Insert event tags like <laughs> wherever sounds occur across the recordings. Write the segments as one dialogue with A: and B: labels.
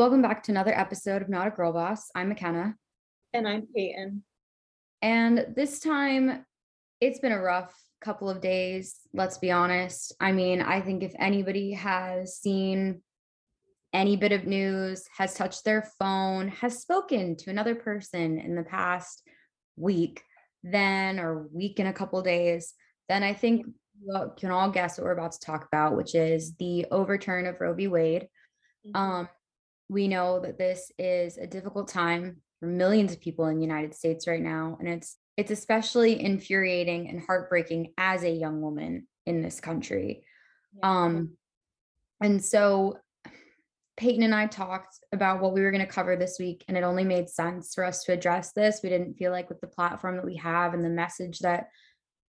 A: welcome back to another episode of Not a Girl Boss. I'm Mykenna.
B: And I'm Peyton.
A: And this time, it's been a rough couple of days, let's be honest. I mean, I think if anybody has seen any bit of news, has touched their phone, has spoken to another person in the past week, then or week in a couple days, then I think we can all guess what we're about to talk about, which is the overturn of Roe v. Wade. Mm-hmm. Um, we know that this is a difficult time for millions of people in the United States right now, and it's it's especially infuriating and heartbreaking as a young woman in this country. Yeah. Um, and so Peyton and I talked about what we were going to cover this week, and it only made sense for us to address this. We didn't feel like with the platform that we have and the message that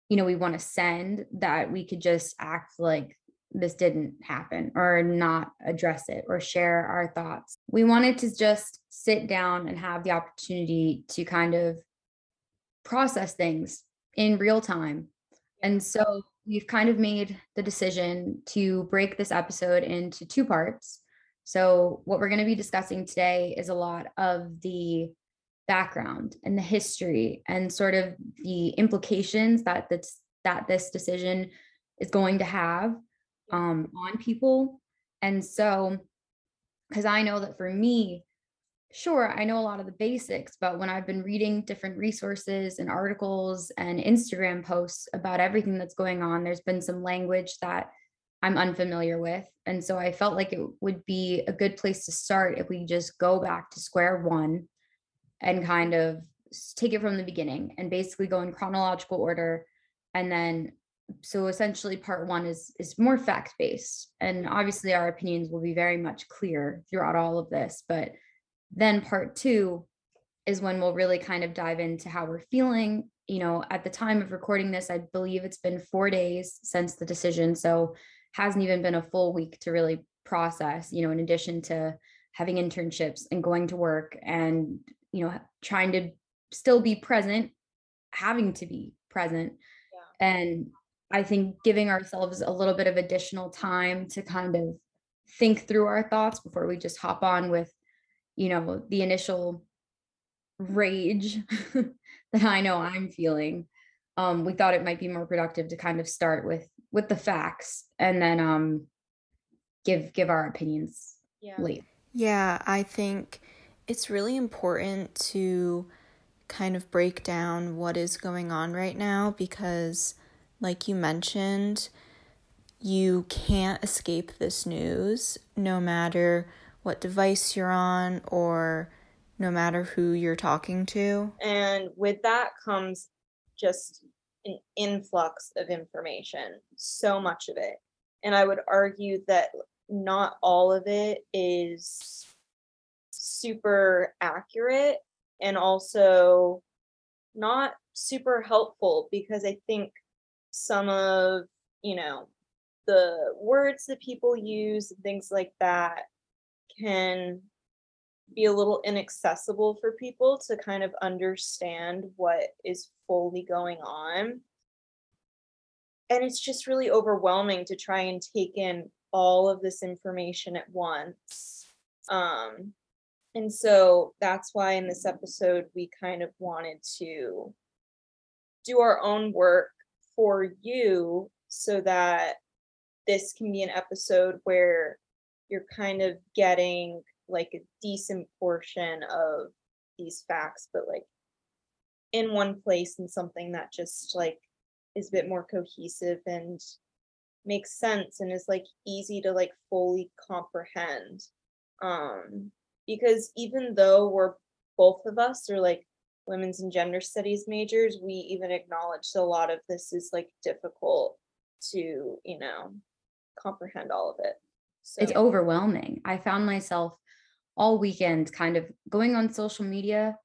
A: you know we want to send that we could just act like this didn't happen or not address it or share our thoughts. We wanted to just sit down and have the opportunity to kind of process things in real time. And so we've kind of made the decision to break this episode into two parts. So, what we're going to be discussing today is a lot of the background and the history and sort of the implications that this that this decision is going to have um, on people. And so, because I know that for me, sure, I know a lot of the basics, but when I've been reading different resources and articles and Instagram posts about everything that's going on, there's been some language that I'm unfamiliar with. And so I felt like it would be a good place to start if we just go back to square one and kind of take it from the beginning and basically go in chronological order and then so essentially part one is is more fact based and obviously our opinions will be very much clear throughout all of this but then part two is when we'll really kind of dive into how we're feeling you know at the time of recording this i believe it's been four days since the decision so hasn't even been a full week to really process you know in addition to having internships and going to work and you know trying to still be present having to be present yeah. and I think giving ourselves a little bit of additional time to kind of think through our thoughts before we just hop on with, you know, the initial rage <laughs> that I know I'm feeling. Um, we thought it might be more productive to kind of start with with the facts and then um give give our opinions
B: yeah.
A: later.
C: Yeah, I think it's really important to kind of break down what is going on right now because like you mentioned, you can't escape this news no matter what device you're on or no matter who you're talking to.
B: And with that comes just an influx of information, so much of it. And I would argue that not all of it is super accurate and also not super helpful because I think some of, you know, the words that people use and things like that can be a little inaccessible for people to kind of understand what is fully going on. And it's just really overwhelming to try and take in all of this information at once. Um, and so that's why in this episode, we kind of wanted to do our own work for you so that this can be an episode where you're kind of getting like a decent portion of these facts, but like in one place and something that just like is a bit more cohesive and makes sense and is like easy to like fully comprehend. Um because even though we're both of us are like women's and gender studies majors, we even acknowledge that a lot of this is like difficult to, you know, comprehend all of it.
A: So it's overwhelming. I found myself all weekend kind of going on social media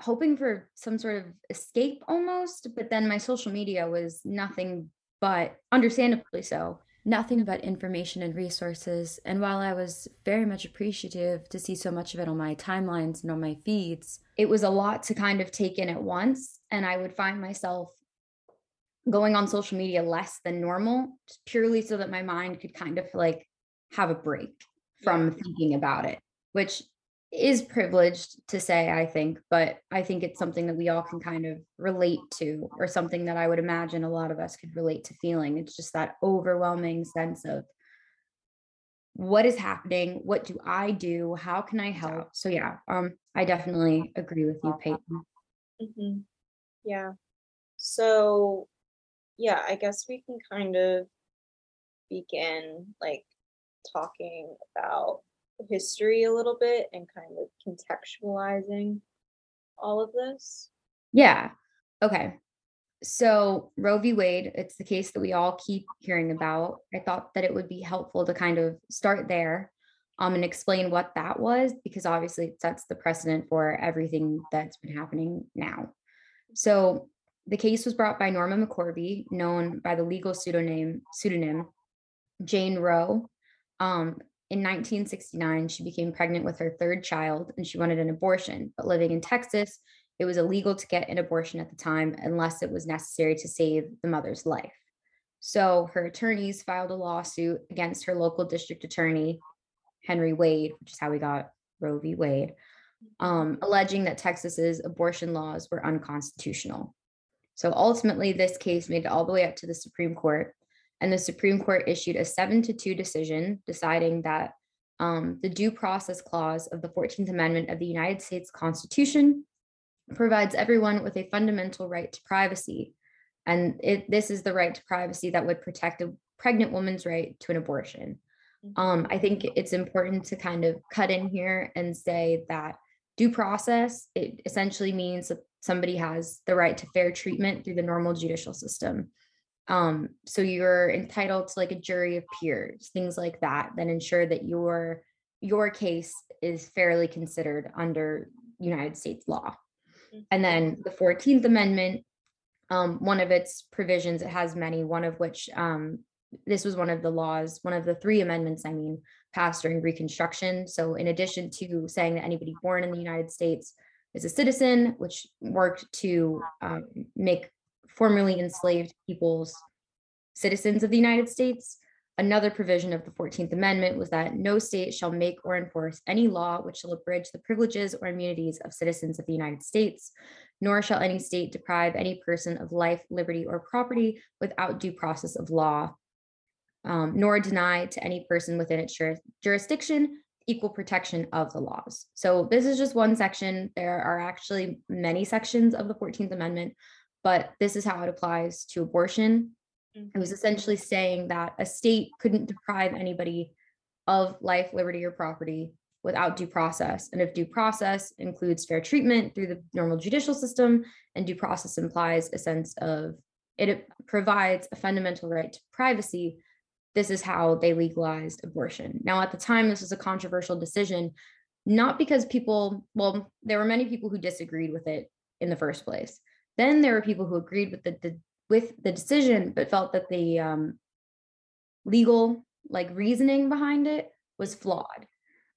A: hoping for some sort of escape almost, but then my social media was nothing but understandably so nothing but information and resources. And while I was very much appreciative to see so much of it on my timelines and on my feeds, it was a lot to kind of take in at once. And I would find myself going on social media less than normal, purely so that my mind could kind of like have a break from thinking about it. which is privileged to say, I think, but I think it's something that we all can kind of relate to, or something that I would imagine a lot of us could relate to feeling. It's just that overwhelming sense of what is happening? What do I do? How can I help? So yeah, um, I definitely agree with you, Peyton.
B: hmm Yeah. So, yeah, I guess we can kind of begin like talking about history a little bit and kind of contextualizing all of this.
A: Yeah. Okay. So Roe v. Wade, it's the case that we all keep hearing about. I thought that it would be helpful to kind of start there um, and explain what that was, because obviously it sets the precedent for everything that's been happening now. So the case was brought by Norma McCorvey, known by the legal pseudonym pseudonym Jane Roe. Um, in 1969, she became pregnant with her third child and she wanted an abortion. But living in Texas, it was illegal to get an abortion at the time unless it was necessary to save the mother's life. So her attorneys filed a lawsuit against her local district attorney, Henry Wade, which is how we got Roe v. Wade, um, alleging that Texas's abortion laws were unconstitutional. So ultimately, this case made it all the way up to the Supreme Court, and the Supreme Court issued a seven to two decision deciding that um, the due process clause of the 14th Amendment of the United States Constitution provides everyone with a fundamental right to privacy. And it, this is the right to privacy that would protect a pregnant woman's right to an abortion.
B: Mm-hmm.
A: Um, I think it's important to kind of cut in here and say that due process, it essentially means that somebody has the right to fair treatment through the normal judicial system. Um, so you're entitled to like a jury of peers, things like that, that ensure that your your case is fairly considered under United States law. And then the 14th Amendment, um, one of its provisions, it has many, one of which um, this was one of the laws, one of the three amendments, I mean, passed during Reconstruction. So, in addition to saying that anybody born in the United States is a citizen, which worked to um, make formerly enslaved peoples citizens of the United States, Another provision of the 14th Amendment was that no state shall make or enforce any law which shall abridge the privileges or immunities of citizens of the United States, nor shall any state deprive any person of life, liberty, or property without due process of law, um, nor deny to any person within its jurisdiction equal protection of the laws. So this is just one section. There are actually many sections of the 14th Amendment, but this is how it applies to abortion, it was mm-hmm. essentially saying that a state couldn't deprive anybody of life, liberty, or property without due process. And if due process includes fair treatment through the normal judicial system, and due process implies a sense of it provides a fundamental right to privacy, this is how they legalized abortion. Now, at the time, this was a controversial decision, not because people, well, there were many people who disagreed with it in the first place. Then there were people who agreed with the, the with the decision, but felt that the um, legal like reasoning behind it was flawed.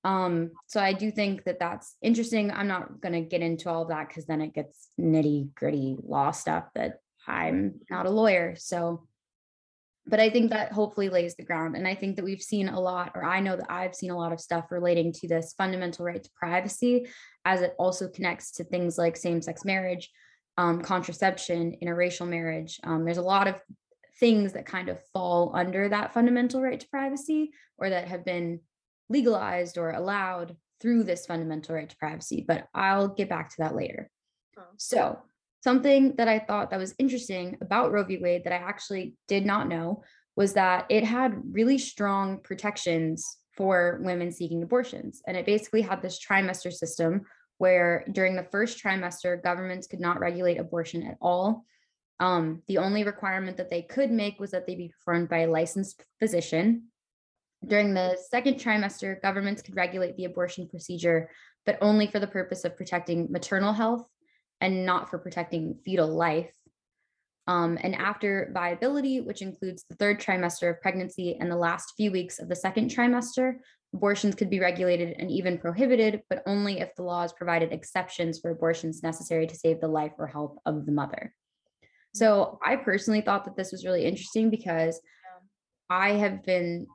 A: Um, so I do think that that's interesting. I'm not going to get into all of that because then it gets nitty gritty law stuff that I'm not a lawyer. So, but I think that hopefully lays the ground. And I think that we've seen a lot, or I know that I've seen a lot of stuff relating to this fundamental right to privacy as it also connects to things like same sex marriage, um, contraception, interracial marriage. Um, there's a lot of things that kind of fall under that fundamental right to privacy or that have been legalized or allowed through this fundamental right to privacy. But I'll get back to that later. Oh. So, something that I thought that was interesting about Roe v. Wade that I actually did not know was that it had really strong protections for women seeking abortions. And it basically had this trimester system where during the first trimester, governments could not regulate abortion at all. Um, the only requirement that they could make was that they be performed by a licensed physician. During the second trimester, governments could regulate the abortion procedure, but only for the purpose of protecting maternal health and not for protecting fetal life. Um, and after viability, which includes the third trimester of pregnancy and the last few weeks of the second trimester, abortions could be regulated and even prohibited, but only if the laws provided exceptions for abortions necessary to save the life or health of the mother. So I personally thought that this was really interesting because I have been,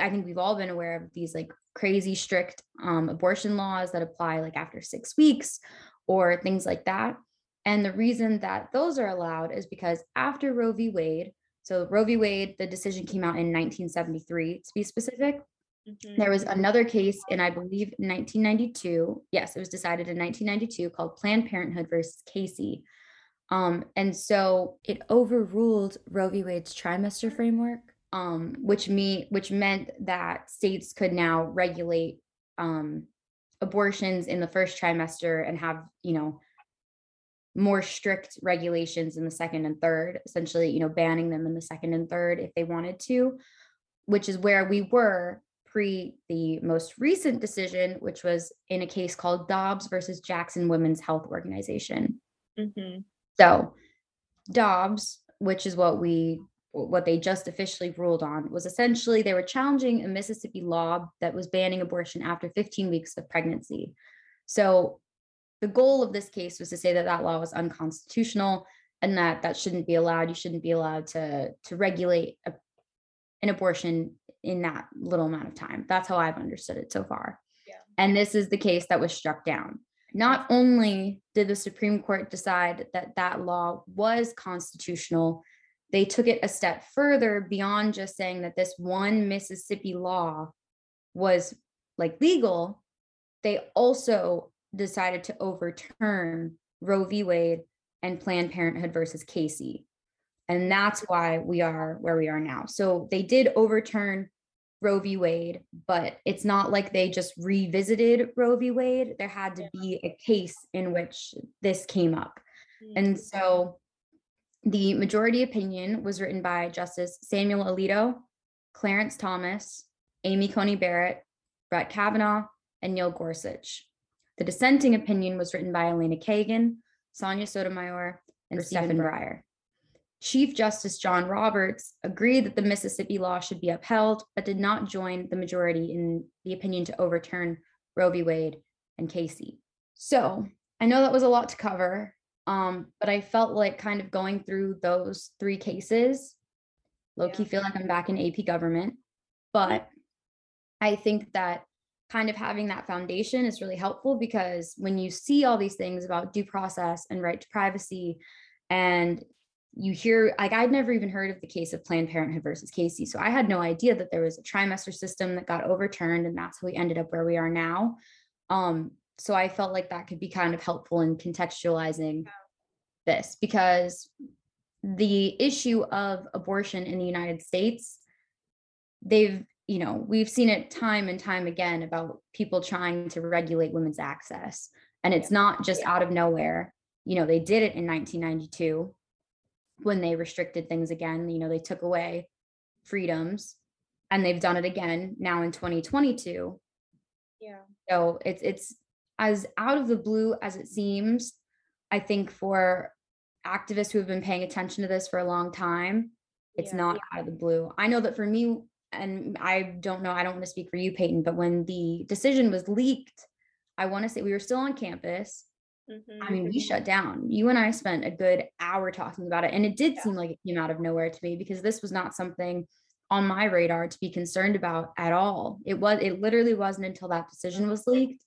A: I think we've all been aware of these like crazy strict um, abortion laws that apply like after six weeks or things like that. And the reason that those are allowed is because after Roe v. Wade, so Roe v. Wade, the decision came out in 1973 to be specific.
B: Mhm.
A: There was another case in, I believe, 1992. Yes, it was decided in 1992 called Planned Parenthood versus Casey. Um, and so it overruled Roe v. Wade's trimester framework, um, which me which meant that states could now regulate um, abortions in the first trimester and have, you know, more strict regulations in the second and third, essentially, you know, banning them in the second and third if they wanted to, which is where we were pre the most recent decision, which was in a case called Dobbs versus Jackson Women's Health Organization.
B: Mhm.
A: So Dobbs, which is what we what they just officially ruled on, was essentially they were challenging a Mississippi law that was banning abortion after 15 weeks of pregnancy. So the goal of this case was to say that that law was unconstitutional and that that shouldn't be allowed. You shouldn't be allowed to to regulate a, an abortion in that little amount of time. That's how I've understood it so far.
B: Yeah.
A: And this is the case that was struck down. Not only did the Supreme Court decide that that law was constitutional, they took it a step further beyond just saying that this one Mississippi law was like legal. They also decided to overturn Roe v. Wade and Planned Parenthood versus Casey. And that's why we are where we are now. So they did overturn Roe v. Wade, but it's not like they just revisited Roe v. Wade. There had to be a case in which this came up. And mm-hmm. so the majority opinion was written by Justice Samuel Alito, Clarence Thomas, Amy Coney Barrett, Brett Kavanaugh, and Neil Gorsuch. The dissenting opinion was written by Elena Kagan, Sonia Sotomayor, and Stephen Breyer. Chief Justice John Roberts agreed that the Mississippi law should be upheld, but did not join the majority in the opinion to overturn Roe v. Wade and Casey. So I know that was a lot to cover, um, but I felt like kind of going through those three cases, low key
B: Yeah.
A: feel like I'm back in AP government. But I think that kind of having that foundation is really helpful because when you see all these things about due process and right to privacy and you hear like I'd never even heard of the case of Planned Parenthood versus Casey. So I had no idea that there was a trimester system that got overturned and that's how we ended up where we are now. Um, so I felt like that could be kind of helpful in contextualizing this because the issue of abortion in the United States, they've, you know, we've seen it time and time again about people trying to regulate women's access. And it's not just out of nowhere. You know, they did it in 1992 when they restricted things again. You know, they took away freedoms and they've done it again now in 2022
B: Yeah.
A: so it's it's as out of the blue as it seems. I think for activists who have been paying attention to this for a long time, it's
B: Yeah.
A: not out of the blue. I know that for me, and I don't know, I don't want to speak for you, Peyton, but when the decision was leaked, I want to say we were still on campus. I
B: Mhm.
A: mean, we shut down. You and I spent a good hour talking about it. And it did
B: Yeah.
A: seem like it came out of nowhere to me because this was not something on my radar to be concerned about at all. It was, it literally wasn't until that decision was leaked.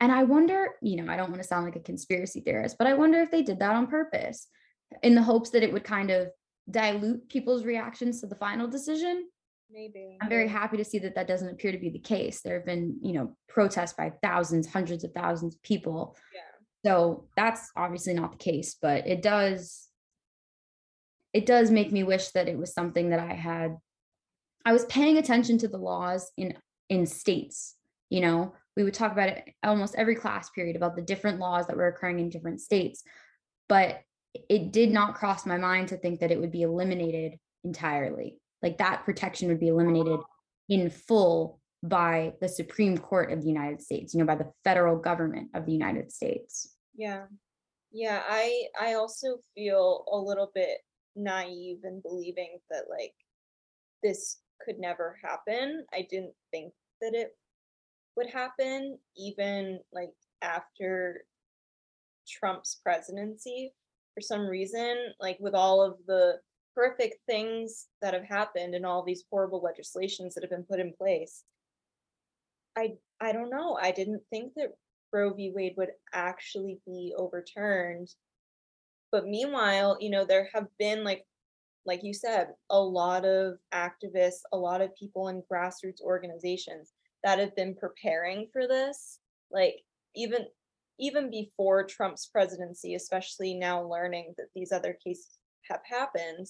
A: And I wonder, you know, I don't want to sound like a conspiracy theorist, but I wonder if they did that on purpose in the hopes that it would kind of dilute people's reactions to the final decision.
B: Maybe.
A: I'm very happy to see that that doesn't appear to be the case. There have been, you know, protests by thousands, hundreds of thousands of people.
B: Yeah.
A: So that's obviously not the case, but it does it does make me wish that it was something that I had I was paying attention to the laws in in states, you know. We would talk about it almost every class period about the different laws that were occurring in different states. But it did not cross my mind to think that it would be eliminated entirely. Like that protection would be eliminated in full by the Supreme Court of the United States, you know, by the federal government of the United States.
B: Yeah. Yeah, I I also feel a little bit naive in believing that like this could never happen. I didn't think that it would happen even like after Trump's presidency for some reason, like with all of the horrific things that have happened and all these horrible legislations that have been put in place. I I don't know. I didn't think that Roe v. Wade would actually be overturned. But meanwhile, you know, there have been like like you said, a lot of activists, a lot of people in grassroots organizations that have been preparing for this. Like even even before Trump's presidency, especially now learning that these other cases have happened.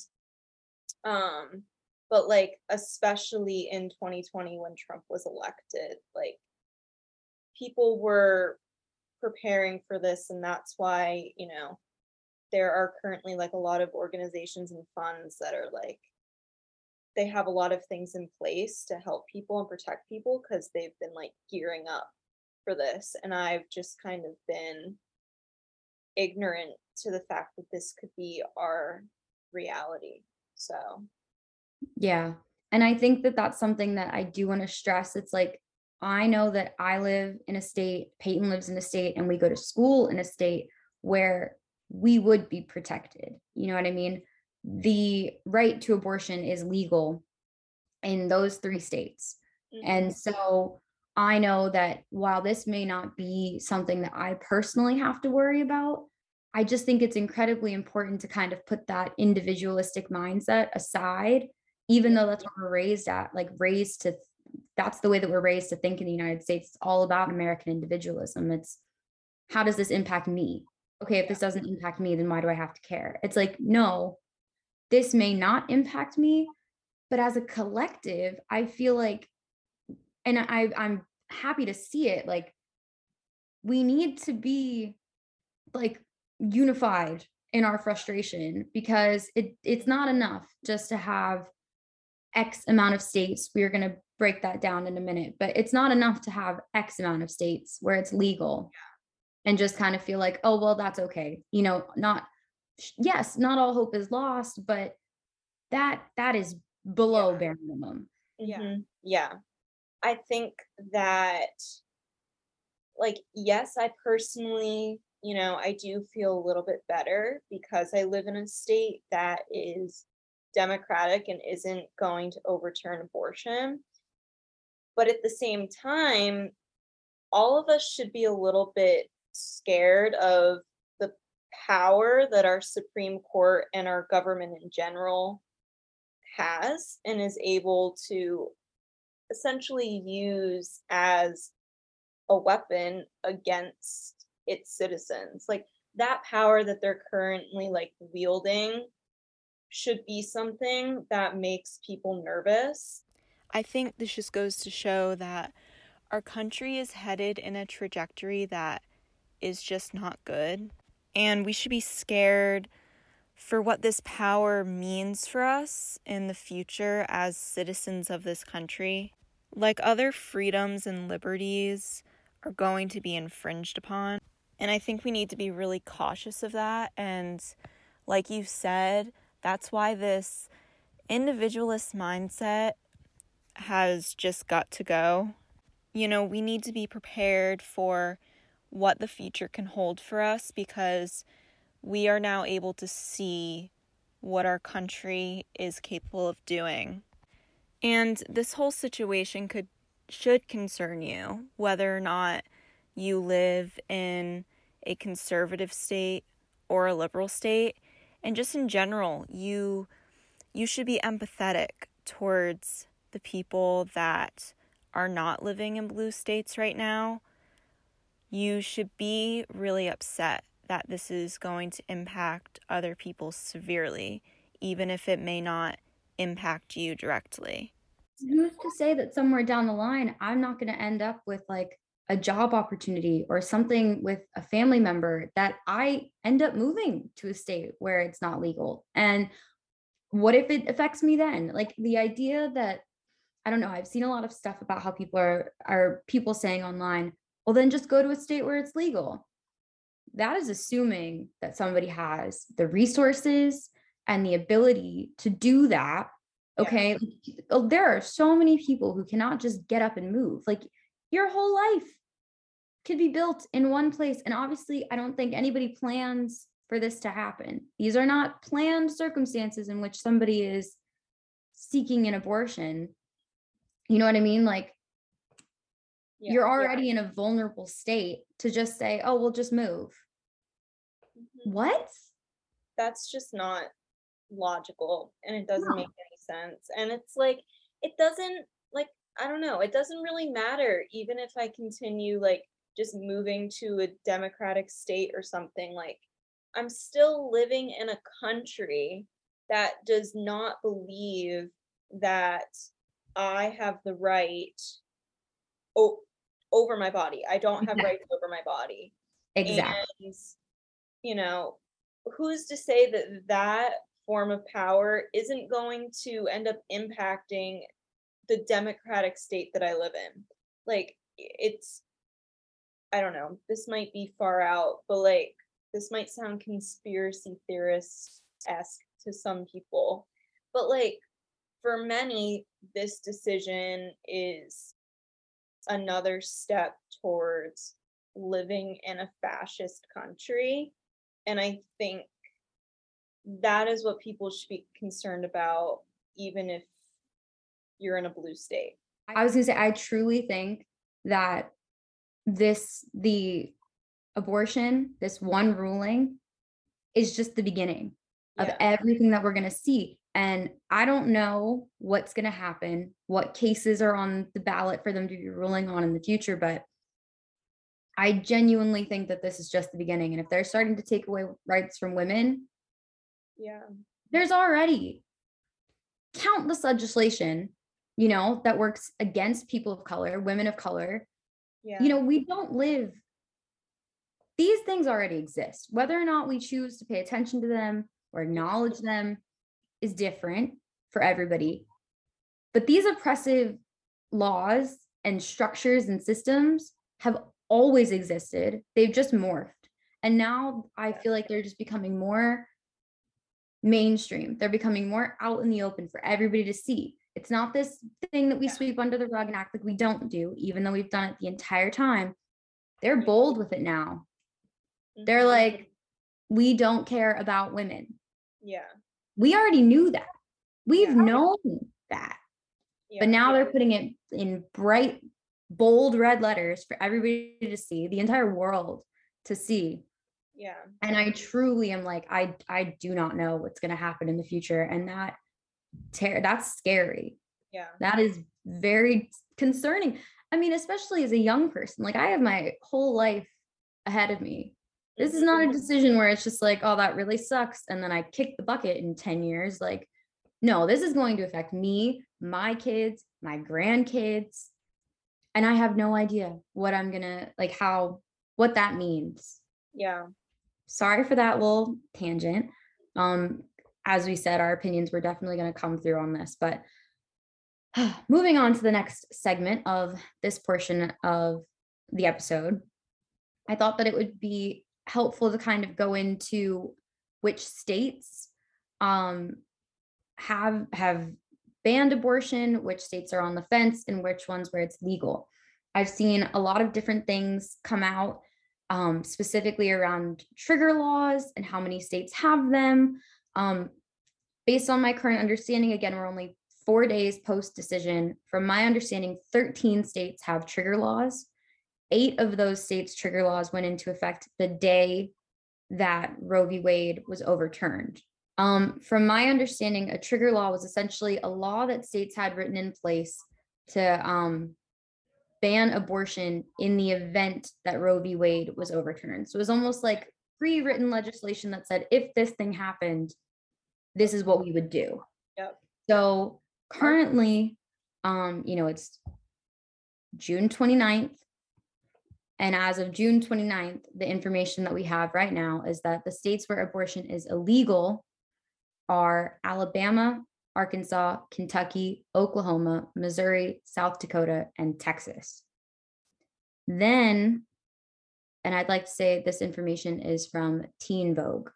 B: Um, but like especially in 2020 when Trump was elected, like people were preparing for this and that's why, you know, there are currently like a lot of organizations and funds that are like they have a lot of things in place to help people and protect people because they've been like gearing up for this and i've just kind of been ignorant to the fact that this could be our reality so
A: yeah and i think that that's something that i do want to stress it's like i know that i live in a state peyton lives in a state and we go to school in a state where we would be protected. You know what I mean? The right to abortion is legal in those three states. Mm-hmm. And so I know that while this may not be something that I personally have to worry about, I just think it's incredibly important to kind of put that individualistic mindset aside, even though mm-hmm. that's what we're raised at, like raised to that's the way that we're raised to think in the United States. It's all about American individualism. It's how does this impact me? okay, if this doesn't impact me, then why do I have to care? It's like, no, this may not impact me, but as a collective, I feel like, and I, I'm happy to see it. Like, we need to be like unified in our frustration because it it's not enough just to have X amount of states. We're going to break that down in a minute, but it's not enough to have X amount of states where it's legal and just kind of feel like, oh, well, that's okay. You know, not, yes, not all hope is lost, but that, that is below yeah. bare minimum.
B: Yeah. Mm-hmm. Yeah. I think that, like, yes, I personally, you know, I do feel a little bit better because I live in a state that is democratic and isn't going to overturn abortion. But at the same time, all of us should be a little bit scared of the power that our Supreme Court and our government in general has and is able to essentially use as a weapon against its citizens. Like that power that they're currently like wielding should be something that makes people nervous.
C: I think this just goes to show that our country is headed in a trajectory that is just not good. And we should be scared for what this power means for us in the future as citizens of this country. Like other freedoms and liberties are going to be infringed upon. And I think we need to be really cautious of that. And like you said, that's why this individualist mindset has just got to go. You know, we need to be prepared for what the future can hold for us because we are now able to see what our country is capable of doing. And this whole situation could should concern you whether or not you live in a conservative state or a liberal state and just in general you you should be empathetic towards the people that are not living in blue states right now you should be really upset that this is going to impact other people severely, even if it may not impact you directly.
A: Who's to say that somewhere down the line, I'm not going to end up with like a job opportunity or something with a family member that I end up moving to a state where it's not legal? And what if it affects me then? Like the idea that I don't know, I've seen a lot of stuff about how people are are people saying online, well, then just go to a state where it's legal. That is assuming that somebody has the resources and the ability to do that. Okay. Yeah. Oh, there are so many people who cannot just get up and move. Like your whole life could be built in one place. And obviously, I don't think anybody plans for this to happen. These are not planned circumstances in which somebody is seeking an abortion. You know what I mean? Like
B: Yeah,
A: You're
B: yeah.
A: already in a vulnerable state to just say, oh, we'll just move.
B: Mhm.
A: What?
B: That's just not logical and it doesn't
A: No.
B: make any sense. And it's like, it doesn't, like, I don't know, it doesn't really matter, even if I continue, like, just moving to a democratic state or something, like, I'm still living in a country that does not believe that I have the right o- over my body. I don't have
A: Exactly. <laughs>
B: rights over my body.
A: Exactly.
B: And, you know, who's to say that that form of power isn't going to end up impacting the democratic state that I live in? Like, it's, I don't know, this might be far out, but like, this might sound conspiracy theorist esque to some people. But like, for many, this decision is another step towards living in a fascist country. And I think that is what people should be concerned about, even if you're in a blue state.
A: I was gonna say, I truly think that this, the abortion, this one ruling is just the beginning of everything that we're gonna see. And I don't know what's gonna happen, what cases are on the ballot for them to be ruling on in the future, but I genuinely think that this is just the beginning. And if they're starting to take away rights from women,
B: Yeah.
A: there's already countless legislation, you know, that works against people of color, women of color.
B: Yeah.
A: You know, we don't live, these things already exist. Whether or not we choose to pay attention to them or acknowledge them is different for everybody. But these oppressive laws and structures and systems have always existed, they've just morphed. And now I feel like they're just becoming more mainstream. They're becoming more out in the open for everybody to see. It's not this thing that we
B: Yeah.
A: sweep under the rug and act like we don't do, even though we've done it the entire time. They're bold with it now. They're
B: Mhm.
A: like, we don't care about women.
B: yeah.
A: We already knew that. We've
B: Yeah.
A: known that.
B: Yeah.
A: But now they're putting it in bright, bold red letters for everybody to see, the entire world to see.
B: Yeah.
A: and i truly am like i i do not know what's going to happen in the future and that ter- that's scary
B: Yeah.
A: that is very concerning i mean especially as a young person like i have my whole life ahead of me this is not a
B: Mhm.
A: decision where it's just like oh that really sucks and then i kick the bucket in 10 years like no this is going to affect me my kids my grandkids and i have no idea what i'm gonna like how what that means
B: Yeah.
A: sorry for that little tangent. Um, as we said, our opinions were definitely going to come through on this, but <sighs> moving on to the next segment of this portion of the episode, I thought that it would be helpful to kind of go into which states um, have have banned abortion, which states are on the fence, and which ones where it's legal. I've seen a lot of different things come out um, specifically around trigger laws and how many states have them. Um, based on my current understanding, again, we're only four days post decision. From my understanding, 13 states have trigger laws. Eight of those states' trigger laws went into effect the day that Roe v. Wade was overturned. Um, from my understanding, a trigger law was essentially a law that states had written in place to um, ban abortion in the event that Roe v. Wade was overturned. So it was almost like pre written legislation that said, if this thing happened, this is what we would do.
B: Yep.
A: So currently, um, you know, it's June 29th. And as of June 29th, the information that we have right now is that the states where abortion is illegal are Alabama, Arkansas, Kentucky, Oklahoma, Missouri, South Dakota, and Texas. Then, and I'd like to say this information is from Teen Vogue.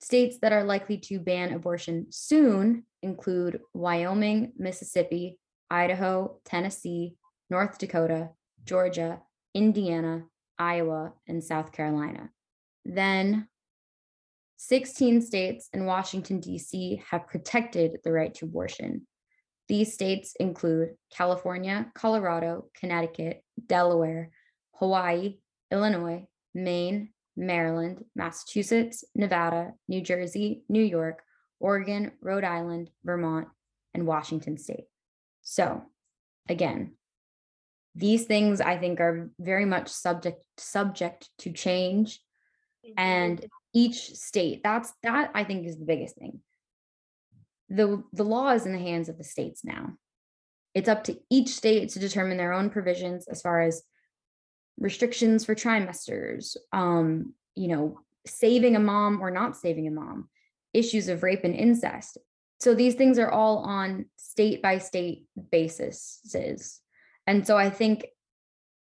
A: States that are likely to ban abortion soon include Wyoming, Mississippi, Idaho, Tennessee, North Dakota, Georgia, Indiana, Iowa, and South Carolina. Then 16 states and Washington, D.C. have protected the right to abortion. These states include California, Colorado, Connecticut, Delaware, Hawaii, Illinois, Maine, Maryland, Massachusetts, Nevada, New Jersey, New York, Oregon, Rhode Island, Vermont, and Washington state. So, again, these things I think are very much subject subject to change and each state that's that I think is the biggest thing. The the law is in the hands of the states now. It's up to each state to determine their own provisions as far as restrictions for trimesters, um, you know, saving a mom or not saving a mom, issues of rape and incest. So these things are all on state by state basis. And so I think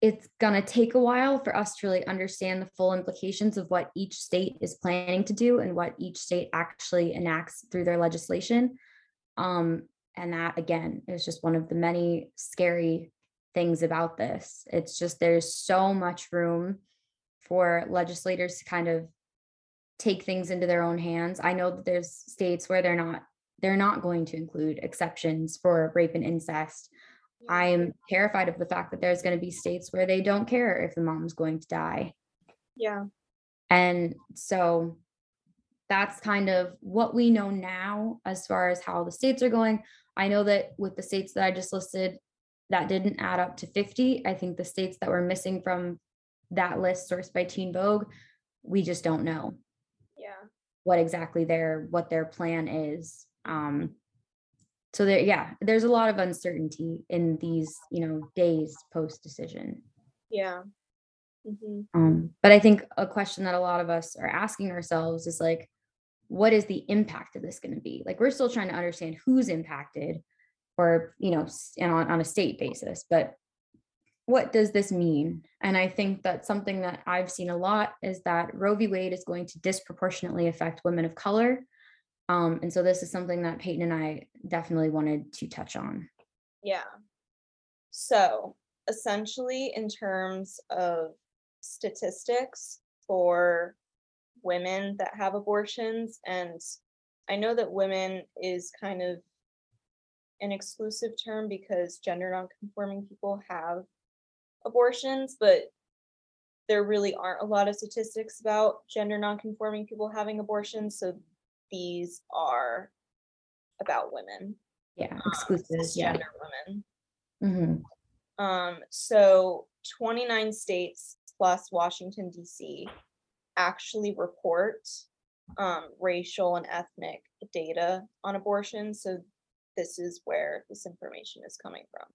A: it's going to take a while for us to really understand the full implications of what each state is planning to do and what each state actually enacts through their legislation. Um, and that, again, is just one of the many scary things about this. It's just there's so much room for legislators to kind of take things into their own hands. I know that there's states where they're not they're not going to include exceptions for rape and incest. I'm terrified of the fact that there's going to be states where they don't care if the mom's going to die.
B: Yeah.
A: And so that's kind of what we know now as far as how the states are going. I know that with the states that I just listed, that didn't add up to 50. I think the states that were missing from that list sourced by Teen Vogue, we just don't know
B: Yeah.
A: what exactly their what their plan is. Um, so there, yeah, there's a lot of uncertainty in these, you know, days post decision.
B: Yeah. hmm
A: Um, but I think a question that a lot of us are asking ourselves is like, what is the impact of this going to be? Like, we're still trying to understand who's impacted, or you know, on, on a state basis. But what does this mean? And I think that something that I've seen a lot is that Roe v. Wade is going to disproportionately affect women of color. Um, and so this is something that Peyton and I definitely wanted to touch on.
B: Yeah. So essentially, in terms of statistics for women that have abortions, and I know that women is kind of an exclusive term because gender nonconforming people have abortions, but there really aren't a lot of statistics about gender nonconforming people having abortions. So these are about women,
A: Yeah,
B: um,
A: exclusive. Yeah.
B: cisgender women.
A: Mhm.
B: Um, so 29 states plus Washington, D.C. actually report um, racial and ethnic data on abortion. So this is where this information is coming from.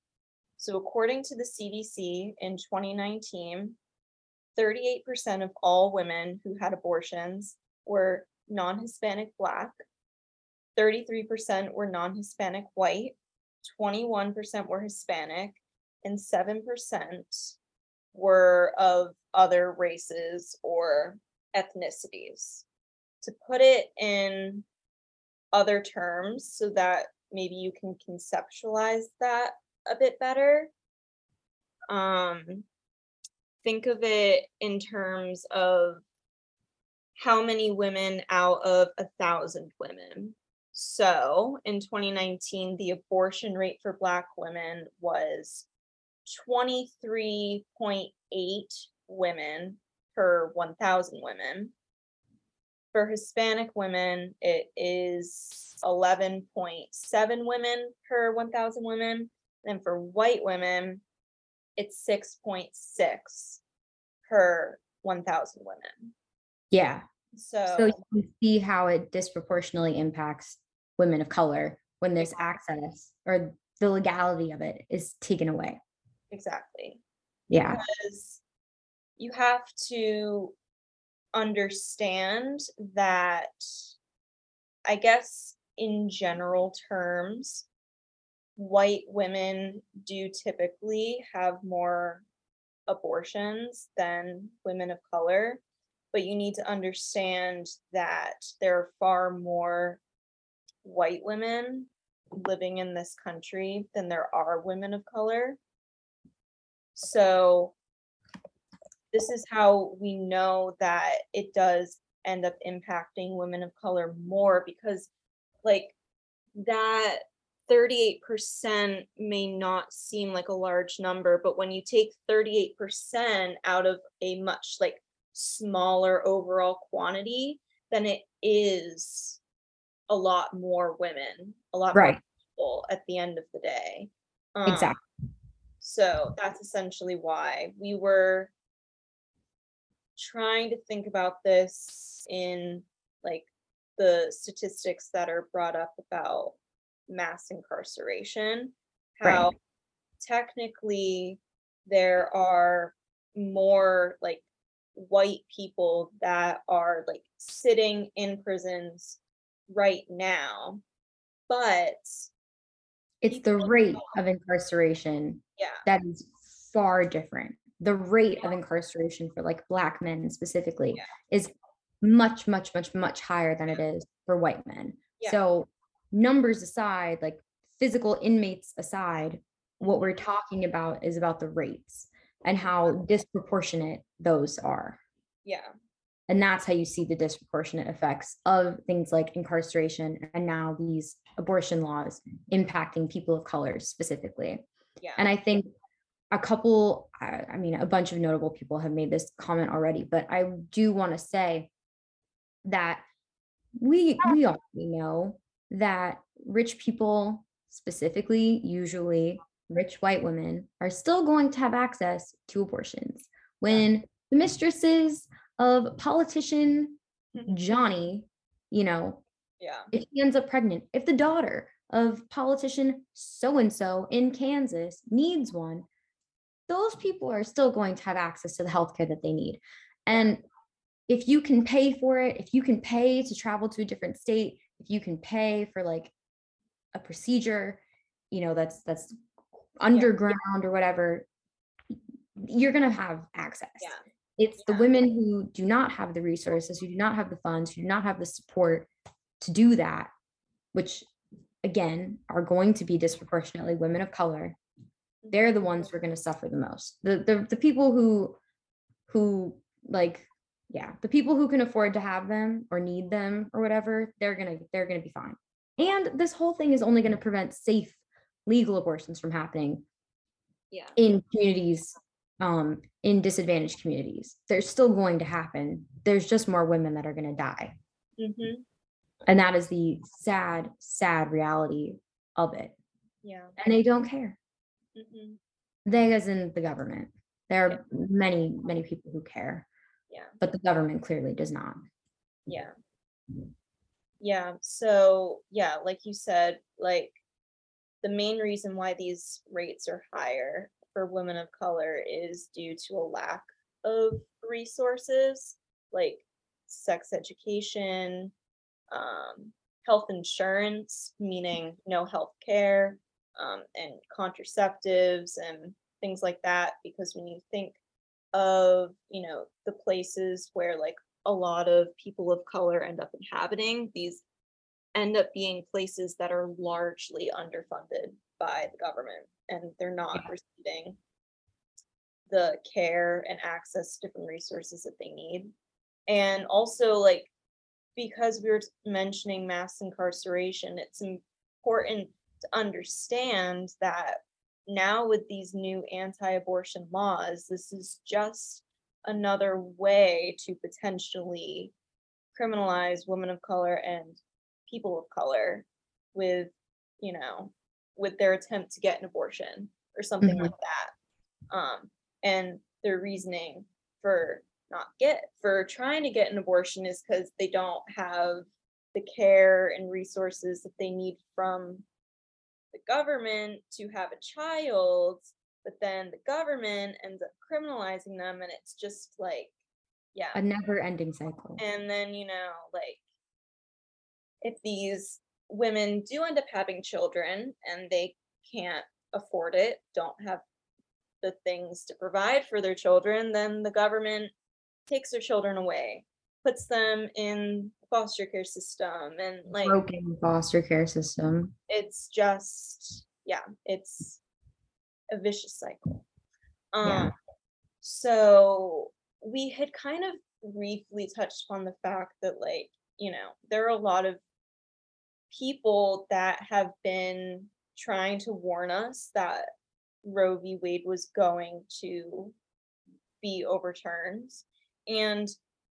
B: So according to the CDC in 2019, 38% of all women who had abortions were non-Hispanic Black, 33% were non-Hispanic White, 21% were Hispanic, and 7% were of other races or ethnicities. To put it in other terms so that maybe you can conceptualize that a bit better, um, think of it in terms of how many women out of a thousand women. So in 2019, the abortion rate for Black women was 23.8 women per 1,000 women. For Hispanic women, it is 11.7 women per 1,000 women. And for white women, it's 6.6 per 1,000 women.
A: Yeah.
B: So,
A: So you can see how it disproportionately impacts women of color when there's access or the legality of it is taken away.
B: exactly.
A: Yeah.
B: because you have to understand that I guess in general terms, white women do typically have more abortions than women of color, but you need to understand that there are far more white women living in this country than there are women of color. So this is how we know that it does end up impacting women of color more because like that 38% may not seem like a large number, but when you take 38% out of a much like smaller overall quantity, then it is a lot more women, a lot
A: Right.
B: more people at the end of the day. Um,
A: Exactly.
B: So that's essentially why we were trying to think about this in like the statistics that are brought up about mass incarceration.
A: Right.
B: How technically there are more like white people that are like sitting in prisons right now, but
A: It's the rate of incarceration
B: yeah,
A: that is far different. The rate of incarceration for like black men specifically
B: Yeah.
A: is much, much, much, much higher than it is for white men.
B: Yeah.
A: So numbers aside, like physical inmates aside, what we're talking about is about the rates and how disproportionate those are.
B: yeah,
A: And that's how you see the disproportionate effects of things like incarceration and now these abortion laws impacting people of color specifically.
B: yeah.
A: And I think a couple, I, I mean, a bunch of notable people have made this comment already, but I do want to say that we we all know that rich people, specifically, usually rich white women, are still going to have access to abortions. When the mistresses of politician mm-hmm. Johnny, you know,
B: yeah,
A: if he ends up pregnant, if the daughter of politician so and so in Kansas needs one, those people are still going to have access to the healthcare that they need. And if you can pay for it, if you can pay to travel to a different state, if you can pay for like a procedure, you know, that's that's underground or whatever, you're going to have access.
B: yeah,
A: It's the women who do not have the resources, who do not have the funds, who do not have the support to do that, which again are going to be disproportionately women of color. They're the ones who are going to suffer the most. The, the the people who who like yeah, the people who can afford to have them or need them or whatever, they're going to they're going to be fine. And this whole thing is only going to prevent safe legal abortions from happening
B: yeah,
A: in communities um in disadvantaged communities. They're still going to happen. There's just more women that are going to die.
B: Mm-hmm.
A: and that is the sad sad reality of it.
B: Yeah,
A: and they don't care
B: hmm
A: they as in the government there are many many people who care
B: yeah.
A: but the government clearly does not
B: Yeah. Yeah. So, yeah, like you said, like the main reason why these rates are higher for women of color is due to a lack of resources like sex education, um, health insurance, meaning no health care, um, and contraceptives and things like that. Because when you think of, you know, the places where like a lot of people of color end up inhabiting, these end up being places that are largely underfunded by the government and they're not receiving the care and access to different resources that they need. And also, like, because we were mentioning mass incarceration, it's important to understand that now with these new anti-abortion laws, this is just another way to potentially criminalize women of color and people of color with, you know, with their attempt to get an abortion or something
A: Mhm.
B: like that. Um, and their reasoning for not get for trying to get an abortion is because they don't have the care and resources that they need from the government to have a child but then the government ends up criminalizing them and it's just like yeah.
A: A never ending cycle.
B: And then you know like if these women do end up having children and they can't afford it don't have the things to provide for their children then the government takes their children away puts them in foster care system and like
A: broken foster care system
B: it's just yeah it's a vicious cycle um
A: Yeah.
B: so we had kind of briefly touched upon the fact that like you know there are a lot of people that have been trying to warn us that Roe v. Wade was going to be overturned. And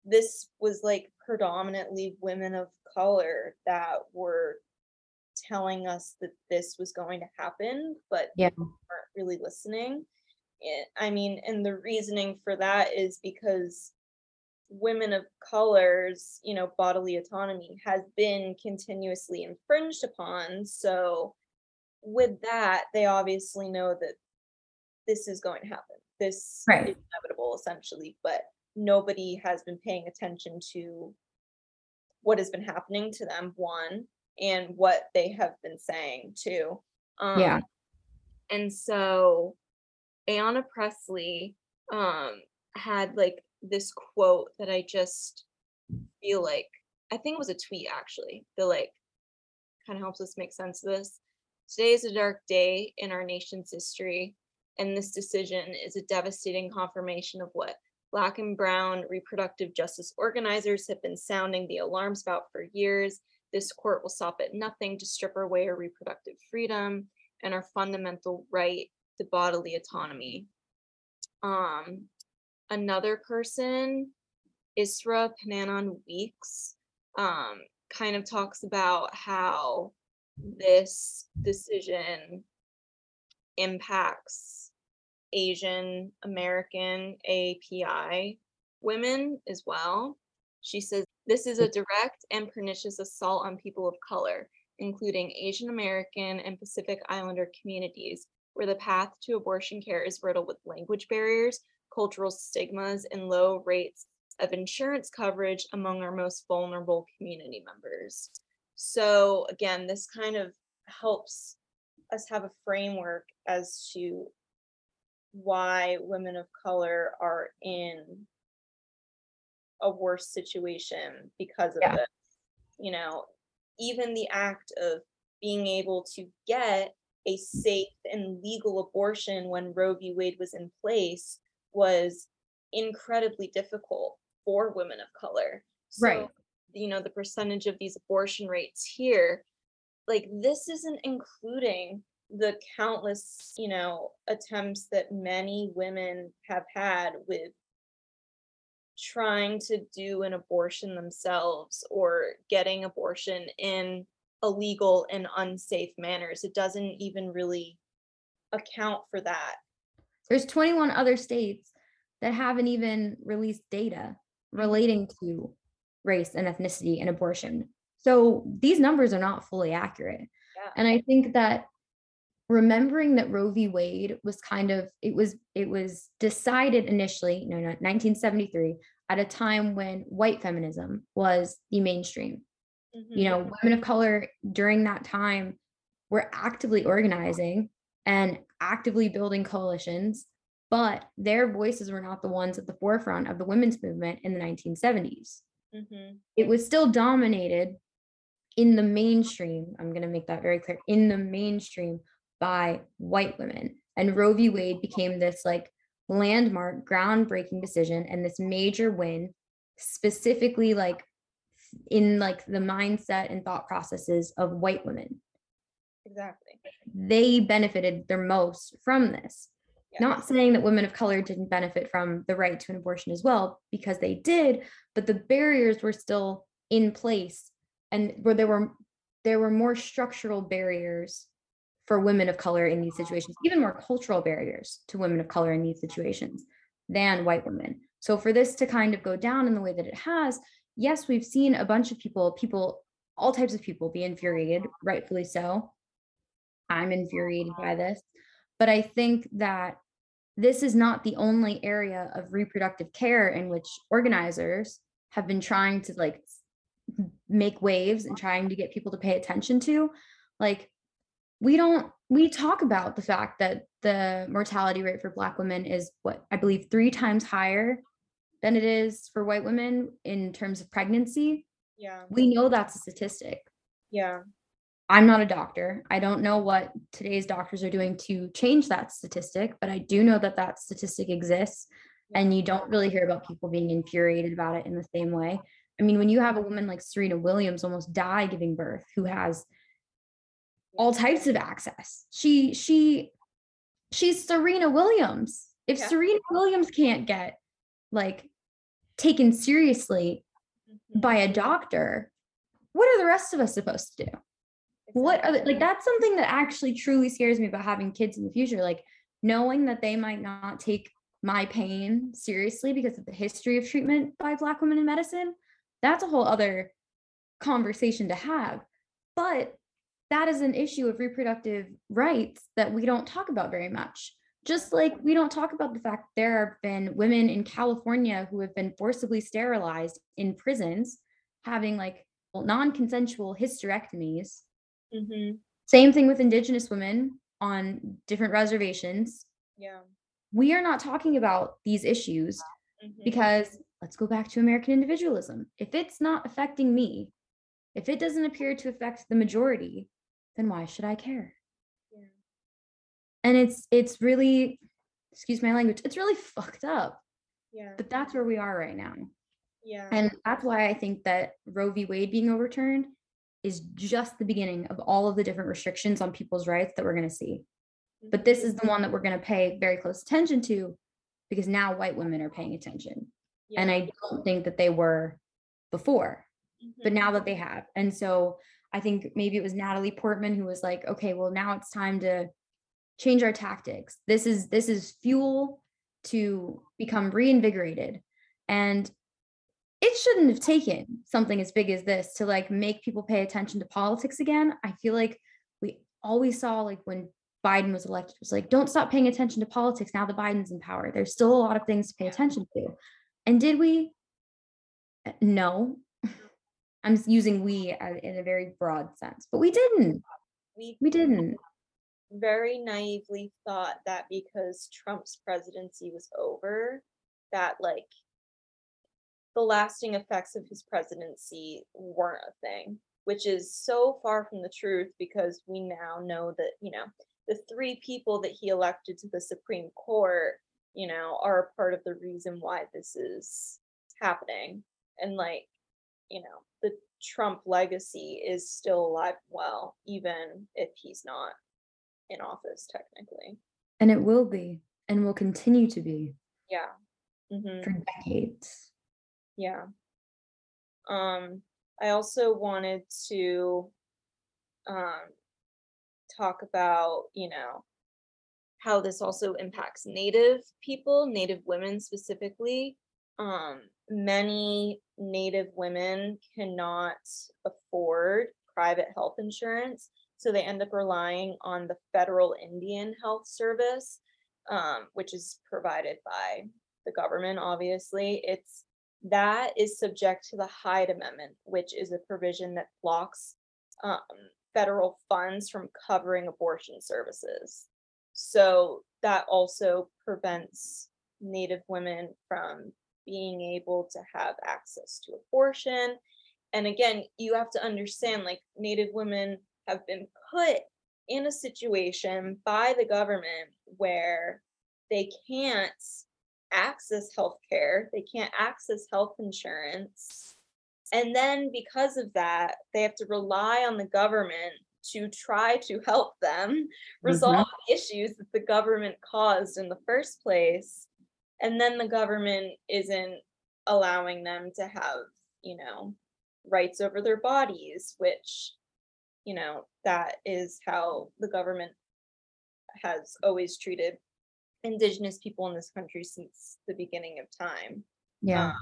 B: this was like predominantly women of color that were telling us that this was going to happen, but
A: Yeah.
B: weren't really listening. Eh, I mean, and the reasoning for that is because women of colors, you know, bodily autonomy has been continuously infringed upon. So, with that, they obviously know that this is going to happen. This
A: Right.
B: is inevitable, essentially, but nobody has been paying attention to what has been happening to them, one, and what they have been saying, too. Um,
A: Yeah.
B: and so Ayanna Pressley um had like this quote that I just feel like I think it was a tweet actually that like kind of helps us make sense of this. Today is a dark day in our nation's history, and this decision is a devastating confirmation of what Black and Brown reproductive justice organizers have been sounding the alarms about for years. This court will stop at nothing to strip away our reproductive freedom and our fundamental right to bodily autonomy. Um, another person, Isra Pananon Weeks, um, kind of talks about how this decision impacts Asian American API women as well. She says this is a mm. direct and pernicious assault on people of color, including Asian American and Pacific Islander communities, where the path to abortion care is riddled with language barriers, cultural stigmas, and low rates of insurance coverage among our most vulnerable community members. So, again, this kind of helps us have a framework as to why women of color are in a worse situation because of
A: Yeah.
B: this. You know, even the act of being able to get a safe and legal abortion when Roe v. Wade was in place was incredibly difficult for women of color.
A: Right.
B: You know, the percentage of these abortion rates here, like this isn't including the countless, you know, attempts that many women have had with trying to do an abortion themselves or getting abortion in illegal and unsafe manners. It doesn't even really account for that.
A: There's 21 other states that haven't even released data relating to race and ethnicity and abortion. So these numbers are not fully accurate.
B: Yeah.
A: And I think that remembering that Roe v. Wade was kind of it was it was decided initially, no, no, 1973, at a time when white feminism was the mainstream. You know, women of color during that time were actively organizing and actively building coalitions, but their voices were not the ones at the forefront of the women's movement in the 1970s.
B: hmm
A: It was still dominated in the mainstream. I'm going to make that very clear in the mainstream by white women. And Roe v. Wade became this like landmark, groundbreaking decision and this major win, specifically like in like the mindset and thought processes of white women.
B: Exactly.
A: They benefited their most from this. Not saying that women of color didn't benefit from the right to an abortion as well, because they did, but the barriers were still in place and where there were there were more structural barriers for women of color in these situations, even more cultural barriers to women of color in these situations than white women. So for this to kind of go down in the way that it has, yes, we've seen a bunch of people, people, all types of people be infuriated, rightfully so. I'm infuriated by this. But I think that this is not the only area of reproductive care in which organizers have been trying to like make waves and trying to get people to pay attention to. Like, we don't, we talk about the fact that the mortality rate for Black women is what I believe three times higher than it is for white women in terms of pregnancy.
B: Yeah.
A: We know that's a statistic.
B: Yeah.
A: I'm not a doctor. I don't know what today's doctors are doing to change that statistic, but I do know that that statistic exists. And you don't really hear about people being infuriated about it in the same way. I mean, when you have a woman like Serena Williams almost die giving birth, who has all types of access. She she she's Serena Williams. If
B: Yeah.
A: Serena Williams can't get like taken seriously
B: Mhm.
A: by a doctor, what are the rest of us supposed to do? What are the, like that's something that actually truly scares me about having kids in the future. Like knowing that they might not take my pain seriously because of the history of treatment by black women in medicine. That's a whole other conversation to have. But that is an issue of reproductive rights that we don't talk about very much. Just like we don't talk about the fact there have been women in California who have been forcibly sterilized in prisons, having like non consensual hysterectomies.
B: Mhm.
A: Same thing with Indigenous women on different reservations.
B: Yeah.
A: We are not talking about these issues
B: Mhm.
A: because let's go back to American individualism. If it's not affecting me, if it doesn't appear to affect the majority, then why should I care?
B: Yeah.
A: And it's it's really excuse my language, it's really fucked up.
B: Yeah.
A: But that's where we are right now.
B: Yeah.
A: And that's why I think that Roe v. Wade being overturned is just the beginning of all of the different restrictions on people's rights that we're going to see. But this is the one that we're going to pay very close attention to because now white women are paying attention. And I don't think that they were before, but
B: Mhm.
A: now that they have. And so I think maybe it was Natalie Portman who was like, okay, well now it's time to change our tactics. This is this is fuel to become reinvigorated. And it shouldn't have taken something as big as this to like make people pay attention to politics again. I feel like we always saw like when Biden was elected, it was like, don't stop paying attention to politics now that Biden's in power. There's still a lot of things to pay attention to. And did we? Uh, No. I'm using we uh, in a very broad sense, but we didn't.
B: we
A: We didn't.
B: very naively thought that because Trump's presidency was over, that like the lasting effects of his presidency weren't a thing, which is so far from the truth because we now know that, you know, the three people that he elected to the Supreme Court, you know, are part of the reason why this is happening. And like, you know, Trump legacy is still alive and well, even if he's not in office technically.
A: And it will be and will continue to be
B: Yeah. hmm
A: for decades.
B: Yeah. Um, I also wanted to um talk about, you know, how this also impacts native people, native women specifically. Um, many native women cannot afford private health insurance, so they end up relying on the federal Indian Health Service, um, which is provided by the government, obviously. It's that is subject to the Hyde Amendment, which is a provision that blocks um, federal funds from covering abortion services. So that also prevents Native women from being able to have access to abortion. And again, you have to understand like Native women have been put in a situation by the government where they can't access health care, they can't access health insurance. And then because of that, they have to rely on the government to try to help them mm-hmm. resolve issues that the government caused in the first place. And then the government isn't allowing them to have, you know, rights over their bodies, which, you know, that is how the government has always treated indigenous people in this country since the beginning of time.
A: Yeah.
B: Um,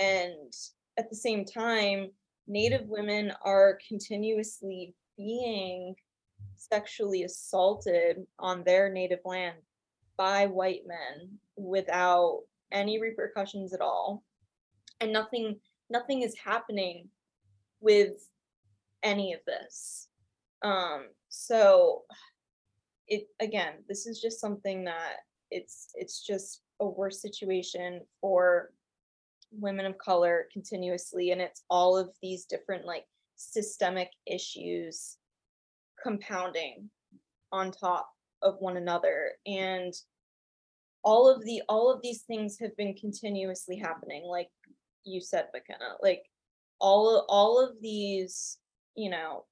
B: and at the same time, Native women are continuously being sexually assaulted on their native land by white men without any repercussions at all. And nothing nothing is happening with any of this. Um so it again, this is just something that it's it's just a worse situation for women of color continuously and it's all of these different like systemic issues compounding on top of one another and all of the all of these things have been continuously happening like you said Mykenna like all all of these you know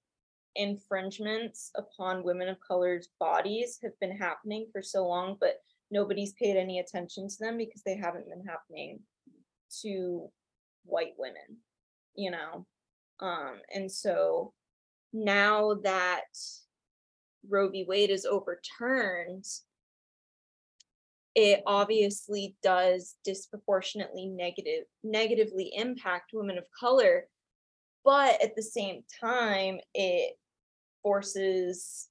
B: infringements upon women of color's bodies have been happening for so long, but nobody's paid any attention to them because they haven't been happening to white women, you know? Um, and so now that Roe v. Wade is overturned, it obviously does disproportionately negative negatively impact women of color but at the same time it forces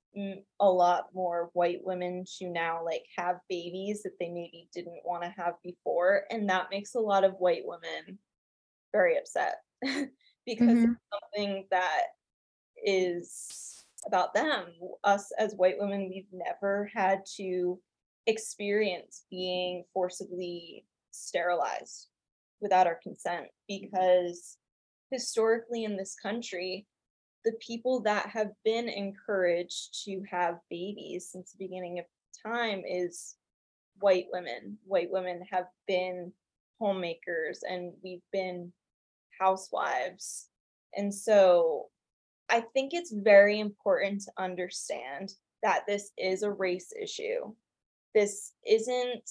B: a lot more white women to now like have babies that they maybe didn't want to have before and that makes a lot of white women very upset <laughs> because mm-hmm. it's something that is about them us as white women we've never had to experience being forcibly sterilized without our consent because historically in this country the people that have been encouraged to have babies since the beginning of time is white women. White women have been homemakers and we've been housewives. And so I think it's very important to understand that this is a race issue. This isn't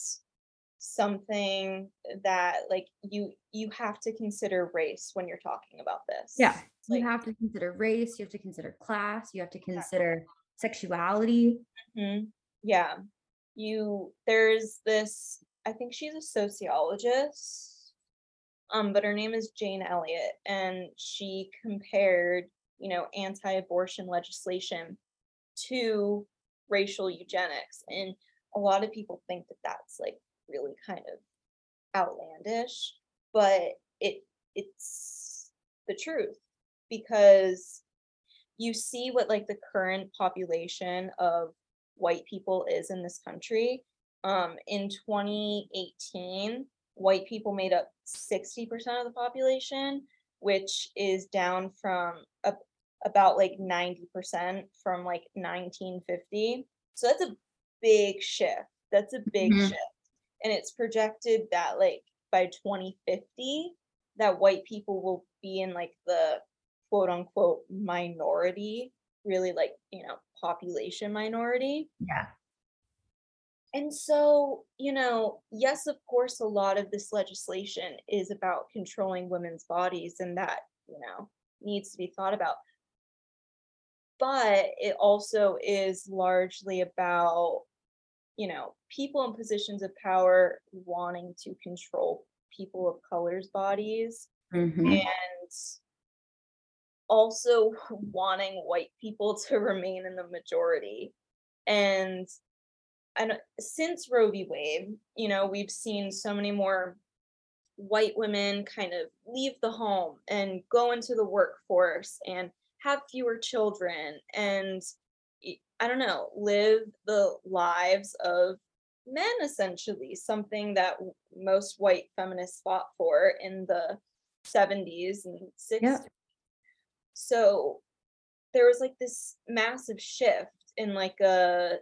B: something that like you you have to consider race when you're talking about this.
A: Yeah. Like, you have to consider race, you have to consider class, you have to consider yeah. sexuality.
B: Mm-hmm. Yeah. You there's this I think she's a sociologist. Um, but her name is Jane Elliott, and she compared, you know, anti-abortion legislation to racial eugenics. And a lot of people think that that's like really kind of outlandish, but it it's the truth because you see what like the current population of white people is in this country. Um, in 2018, white people made up 60% of the population, which is down from a, about like 90% from like 1950. So that's a big shift. That's a big mm-hmm. shift and it's projected that like by 2050 that white people will be in like the quote unquote minority really like you know population minority
A: yeah
B: and so you know yes of course a lot of this legislation is about controlling women's bodies and that you know needs to be thought about but it also is largely about you know, people in positions of power wanting to control people of color's bodies mm-hmm. and also <laughs> wanting white people <laughs> to remain in the majority. And and since Roe v. Wade, you know, we've seen so many more white women kind of leave the home and go into the workforce and have fewer children and I don't know, live the lives of men essentially, something that most white feminists fought for in the 70s and 60s. Yeah. So there was like this massive shift in like a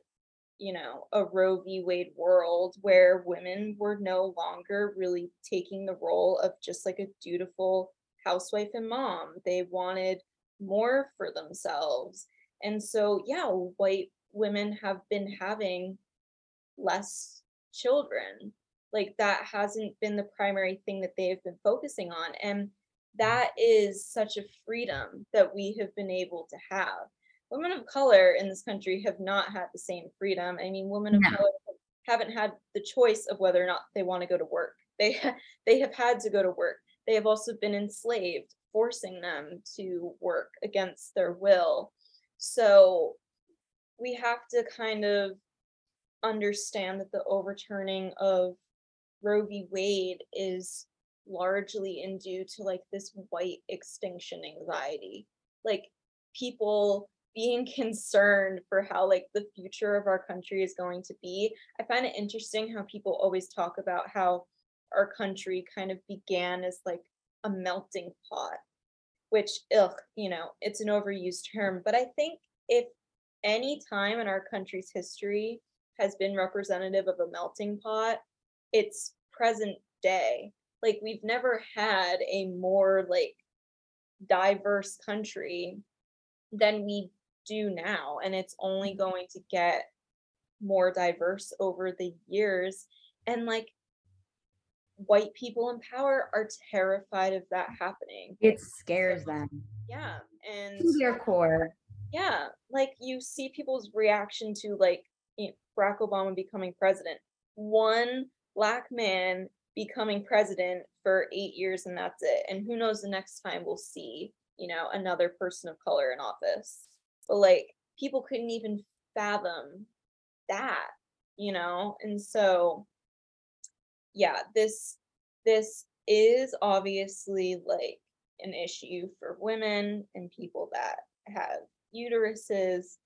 B: you know a Roe v. Wade world where women were no longer really taking the role of just like a dutiful housewife and mom. They wanted more for themselves and so, yeah, white women have been having less children. Like that hasn't been the primary thing that they have been focusing on. And that is such a freedom that we have been able to have. Women of color in this country have not had the same freedom. I mean, women of no. color haven't had the choice of whether or not they want to go to work. They <laughs> they have had to go to work. They have also been enslaved, forcing them to work against their will. So we have to kind of understand that the overturning of Roe v. Wade is largely in due to like this white extinction anxiety. Like people being <laughs> concerned for how like the future of our country is going to be. I find it interesting how people always talk about how our country kind of began as like a melting pot which ugh, you know, it's an overused term, but I think if any time in our country's history has been representative of a melting pot, it's present day. Like we've never had a more like diverse country than we do now and it's only mm-hmm. going to get more diverse over the years and like white people in power are terrified of that happening.
A: It scares them.
B: Yeah and
A: to their core.
B: yeah like you see people's reaction to like you know, barack obama becoming president. One black man becoming president for eight years and that's it and who knows the next time we'll see you know another person of color in office. But like people couldn't even fathom that you know and so yeah this this is obviously like an issue for women and people that have uteruses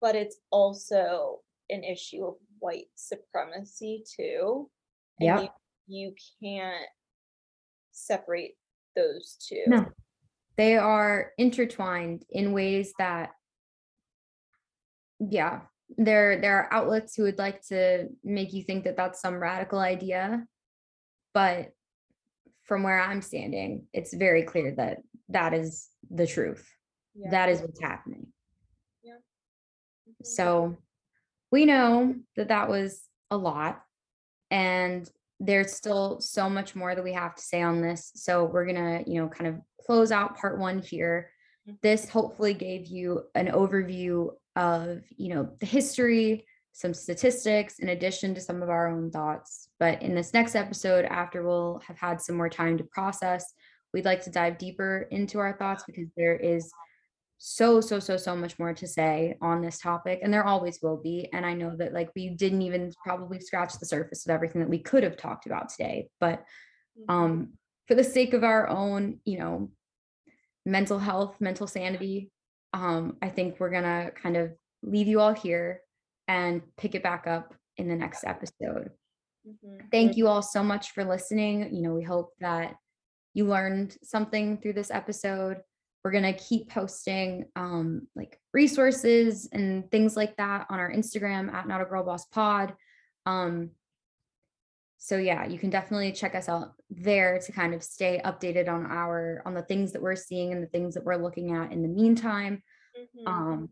B: but it's also an issue of white supremacy too and
A: Yep.
B: you, you can't separate those two
A: No. They are intertwined in ways that yeah, there there are outlets who would like to make you think that that's some radical idea, but from where I'm standing, it's very clear that that is the truth.
B: Yeah.
A: That is what's happening.
B: Mhm.
A: So we know that that was a lot and there's still so much more that we have to say on this. So we're going to, you know, kind of close out part 1 here.
B: Mhm.
A: This hopefully gave you an overview of, you know, the history, some statistics in addition to some of our own thoughts. But in this next episode after we'll have had some more time to process, we'd like to dive deeper into our thoughts because there is so so so so much more to say on this topic and there always will be and i know that like we didn't even probably scratch the surface of everything that we could have talked about today but
B: Mhm.
A: um for the sake of our own you know mental health mental sanity um i think we're gonna kind of leave you all here and pick it back up in the next episode
B: Mhm.
A: thank you all so much for listening. You know, we hope that you learned something through this episode. We're going to keep posting um, like resources and things like that on our Instagram at Not a Girl Boss Pod. Um, so yeah, you can definitely check us out there to kind of stay updated on our on the things that we're seeing and the things that we're looking at in the meantime.
B: Mhm.
A: Um,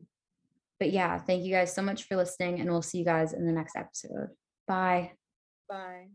A: but yeah, thank you guys so much for listening, and we'll see you guys in the next episode. Bye.
B: Bye.